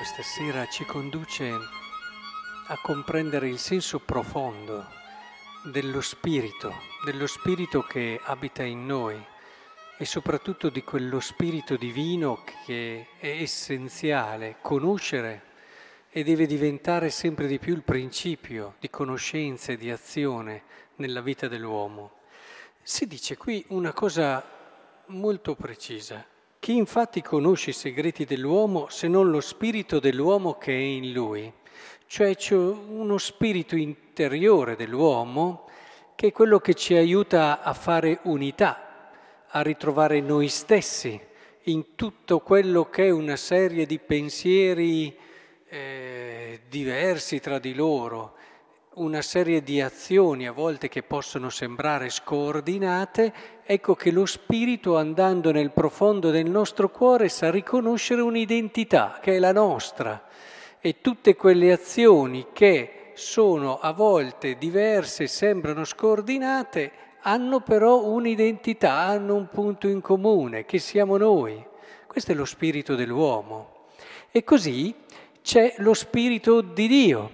questa sera ci conduce a comprendere il senso profondo dello spirito, dello spirito che abita in noi e soprattutto di quello spirito divino che è essenziale conoscere e deve diventare sempre di più il principio di conoscenza e di azione nella vita dell'uomo. Si dice qui una cosa molto precisa. Chi infatti conosce i segreti dell'uomo se non lo spirito dell'uomo che è in lui? Cioè c'è uno spirito interiore dell'uomo che è quello che ci aiuta a fare unità, a ritrovare noi stessi in tutto quello che è una serie di pensieri eh, diversi tra di loro, una serie di azioni a volte che possono sembrare scordinate, ecco che lo spirito andando nel profondo del nostro cuore sa riconoscere un'identità che è la nostra e tutte quelle azioni che sono a volte diverse, sembrano scordinate, hanno però un'identità, hanno un punto in comune, che siamo noi. Questo è lo spirito dell'uomo. E così c'è lo spirito di Dio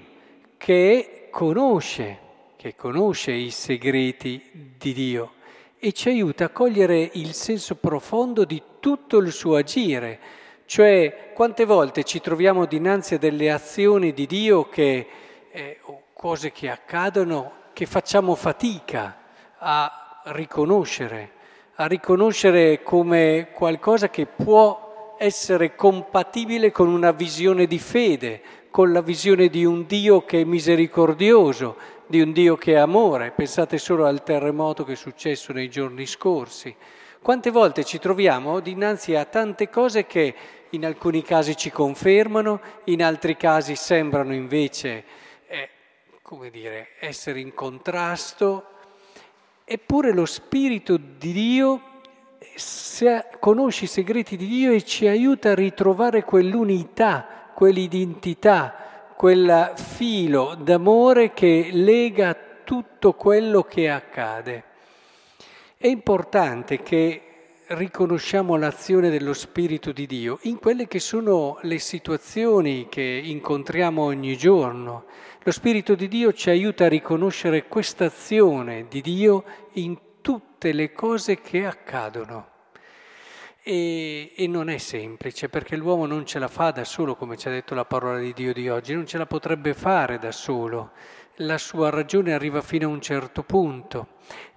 che conosce, che conosce i segreti di Dio e ci aiuta a cogliere il senso profondo di tutto il suo agire. Cioè, quante volte ci troviamo dinanzi a delle azioni di Dio che, eh, cose che accadono, che facciamo fatica a riconoscere, a riconoscere come qualcosa che può essere compatibile con una visione di fede, con la visione di un Dio che è misericordioso, di un Dio che è amore. Pensate solo al terremoto che è successo nei giorni scorsi. Quante volte ci troviamo dinanzi a tante cose che in alcuni casi ci confermano, in altri casi sembrano invece, eh, come dire, essere in contrasto, eppure lo Spirito di Dio conosce i segreti di Dio e ci aiuta a ritrovare quell'unità quell'identità, quel filo d'amore che lega tutto quello che accade. È importante che riconosciamo l'azione dello Spirito di Dio in quelle che sono le situazioni che incontriamo ogni giorno. Lo Spirito di Dio ci aiuta a riconoscere questa azione di Dio in tutte le cose che accadono. E, e, non è semplice perché l'uomo non ce la fa da solo, come ci ha detto la parola di Dio di oggi, non ce la potrebbe fare da solo. La sua ragione arriva fino a un certo punto.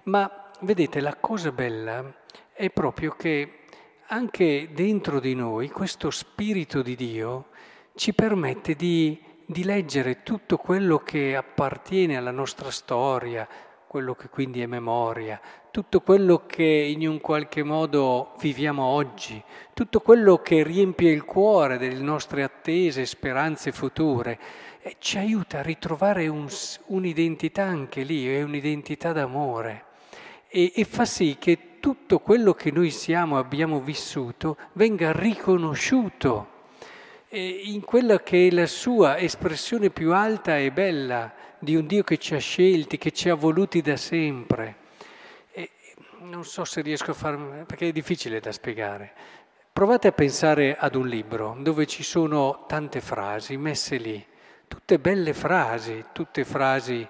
Ma vedete, la cosa bella è proprio che anche dentro di noi questo spirito di Dio ci permette di, di leggere tutto quello che appartiene alla nostra storia, quello che quindi è memoria, tutto quello che in un qualche modo viviamo oggi, tutto quello che riempie il cuore delle nostre attese, speranze future, e ci aiuta a ritrovare un, un'identità anche lì, è un'identità d'amore e, e fa sì che tutto quello che noi siamo, abbiamo vissuto, venga riconosciuto in quella che è la sua espressione più alta e bella di un Dio che ci ha scelti, che ci ha voluti da sempre. Non so se riesco a farmi, perché è difficile da spiegare. Provate a pensare ad un libro dove ci sono tante frasi messe lì, tutte belle frasi, tutte frasi,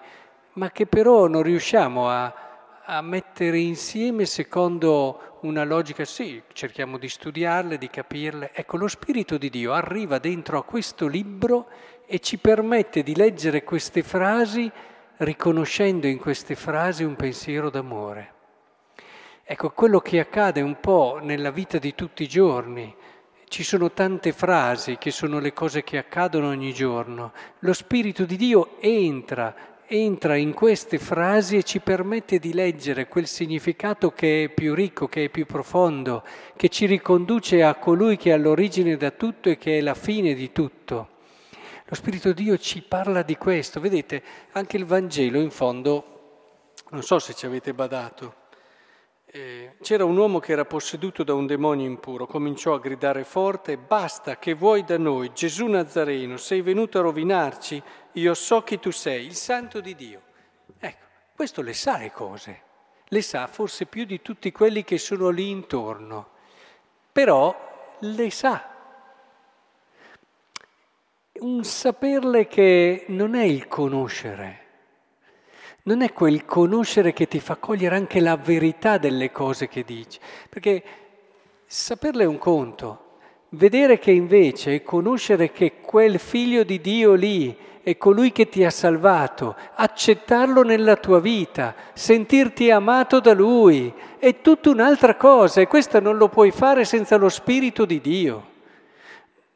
ma che però non riusciamo a, a mettere insieme secondo una logica, sì, cerchiamo di studiarle, di capirle. Ecco, lo Spirito di Dio arriva dentro a questo libro e ci permette di leggere queste frasi riconoscendo in queste frasi un pensiero d'amore. Ecco, quello che accade un po' nella vita di tutti i giorni, ci sono tante frasi che sono le cose che accadono ogni giorno. Lo Spirito di Dio entra, entra in queste frasi e ci permette di leggere quel significato che è più ricco, che è più profondo, che ci riconduce a colui che è all'origine da tutto e che è la fine di tutto. Lo Spirito Dio ci parla di questo. Vedete, anche il Vangelo in fondo, non so se ci avete badato, eh, c'era un uomo che era posseduto da un demonio impuro, cominciò a gridare forte, basta che vuoi da noi, Gesù Nazareno, sei venuto a rovinarci, io so chi tu sei, il santo di Dio. Ecco, questo le sa le cose, le sa forse più di tutti quelli che sono lì intorno, però le sa. Un saperle che non è il conoscere, non è quel conoscere che ti fa cogliere anche la verità delle cose che dici, perché saperle è un conto, vedere che invece conoscere che quel figlio di Dio lì è colui che ti ha salvato, accettarlo nella tua vita, sentirti amato da lui, è tutta un'altra cosa e questo non lo puoi fare senza lo Spirito di Dio.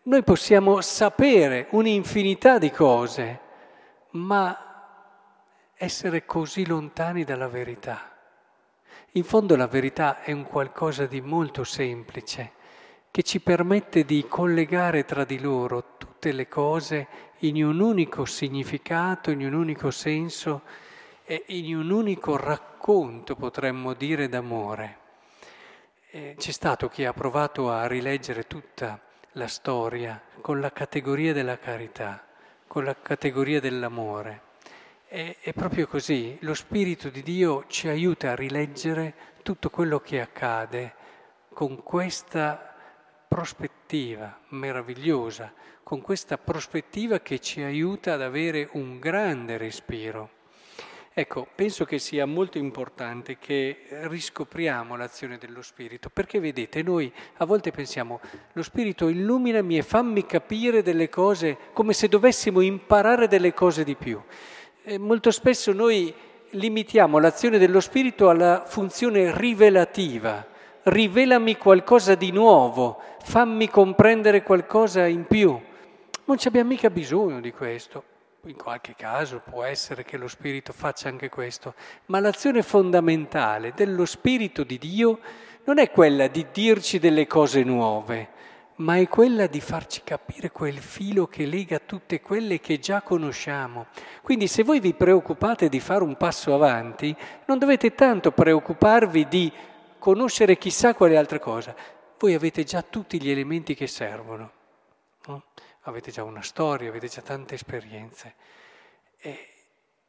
Noi possiamo sapere un'infinità di cose, ma essere così lontani dalla verità. In fondo la verità è un qualcosa di molto semplice che ci permette di collegare tra di loro tutte le cose in un unico significato, in un unico senso e in un unico racconto, potremmo dire, d'amore. Eh, c'è stato chi ha provato a rileggere tutta la storia con la categoria della carità, con la categoria dell'amore. È, è proprio così, lo Spirito di Dio ci aiuta a rileggere tutto quello che accade con questa prospettiva meravigliosa, con questa prospettiva che ci aiuta ad avere un grande respiro. Ecco, penso che sia molto importante che riscopriamo l'azione dello Spirito, perché vedete, noi a volte pensiamo, lo Spirito illuminami e fammi capire delle cose come se dovessimo imparare delle cose di più. Molto spesso noi limitiamo l'azione dello Spirito alla funzione rivelativa, rivelami qualcosa di nuovo, fammi comprendere qualcosa in più. Non ci abbiamo mica bisogno di questo in qualche caso può essere che lo Spirito faccia anche questo, ma l'azione fondamentale dello Spirito di Dio non è quella di dirci delle cose nuove, ma è quella di farci capire quel filo che lega tutte quelle che già conosciamo. Quindi se voi vi preoccupate di fare un passo avanti, non dovete tanto preoccuparvi di conoscere chissà quale altra cosa, voi avete già tutti gli elementi che servono. No? avete già una storia, avete già tante esperienze. E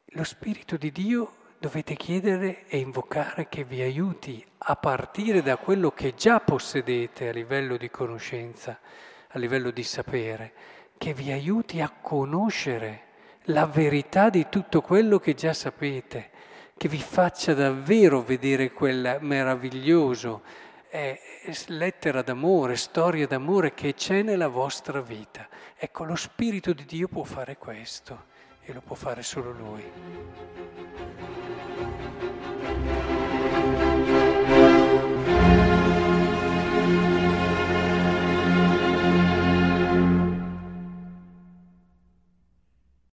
lo Spirito di Dio dovete chiedere e invocare che vi aiuti a partire da quello che già possedete a livello di conoscenza, a livello di sapere, che vi aiuti a conoscere la verità di tutto quello che già sapete, che vi faccia davvero vedere quel meraviglioso eh, lettera d'amore, storia d'amore che c'è nella vostra vita. Ecco, lo Spirito di Dio può fare questo e lo può fare solo Lui.